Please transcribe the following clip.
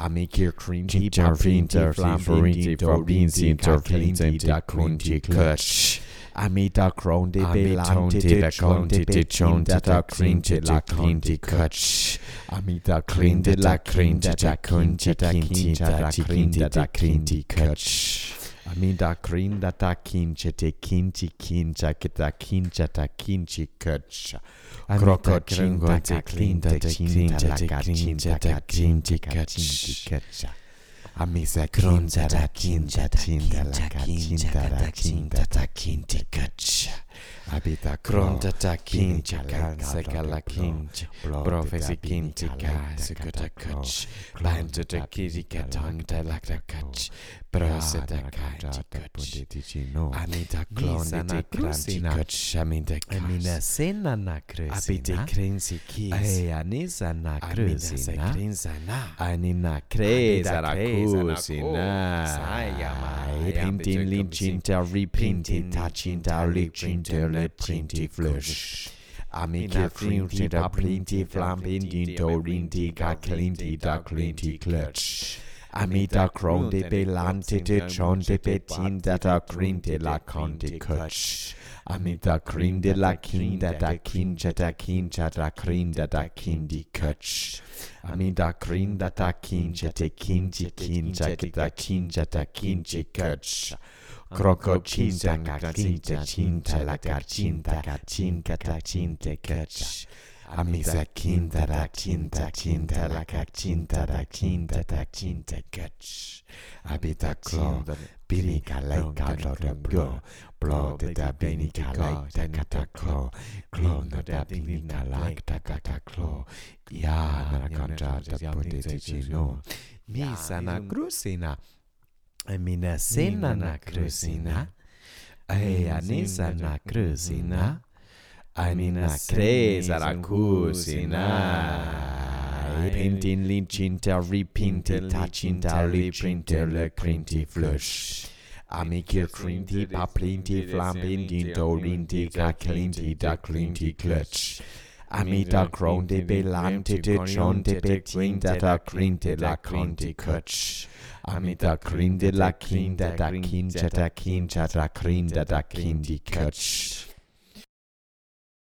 Amikir Krinti Interfinter Flamfinti Forinti Forinti Interfinti da Kunti Clutch. Amita Amitonte Belante de Clonte de Chonte da Crinti la Clinti Clutch. Amita Crinti Krinde la Crinti Krinde da Kunti da Kinta da da Crinti Krinde da Crinti Clutch. Aminda krinda ta kinche te kinchi kincha kita kincha ta kinchi kutcha. Kroko chingo te klinda te kincha te kincha ta kinchi kachinchi kutcha. Amisa krinda ta kincha ta kincha ta kincha ta kincha ta kinchi kutcha. Da da Kinta Kinta da Kinti Kutch. Abita Kronta da Kincha Kincha Kansa Kala Kinch. Profesi Kinti Ka Sukuta Kutch. Banta da Kirika Tangta Lakta Kutch. Brose da Kaji Kutch. Amita te Kranti Krusina. Kutch. Amita Amina. Sena na Krusina Krensi Kis. Ay, Anisa na Amina se Krusina na. Anina Kresa na Kresa na Kusina Saya ma, Pintin ja, linchinta repinti Pintin tachinta lichinta leprinti flush Amikir frinti da plinti flambinti dorinti ga clinti da clinti clutch Amita cronde belante te chonde petinda da crinte la conde kutch Amita crinde la kinda da kinja da kinja da crinda da kindi kutch Amida crinda da kinja te kinji kinja da kinja da kinji kutch Krokocinta, kacinta, cinta, la carcinta, cacinca, cacinte, cach. Amisa kinta, da cinta, cinta, la cacinta, da cinta, da cinte, cach. Abita clo, bilica, leica, glodem, blo, blo, de da benica, leita, cata clo, clo, no da binita, lacta, cata clo, ja, na contra, da potete, no. Misa na grusina. Εμείνα σένα να κρούσινα, αιανίσα να κρούσινα, αμίνα κρέσα να κούσινα. Pintin lincinta ripinte tacinta liprinte le crinti flush. Amikil crinti paplinti flampinti dorinti caclinti da clinti clutch. Amita cronde belante te chonte petinda da crinte la crinti clutch Amita crinde la kinda da kinja da kinja da crinda da kindi clutch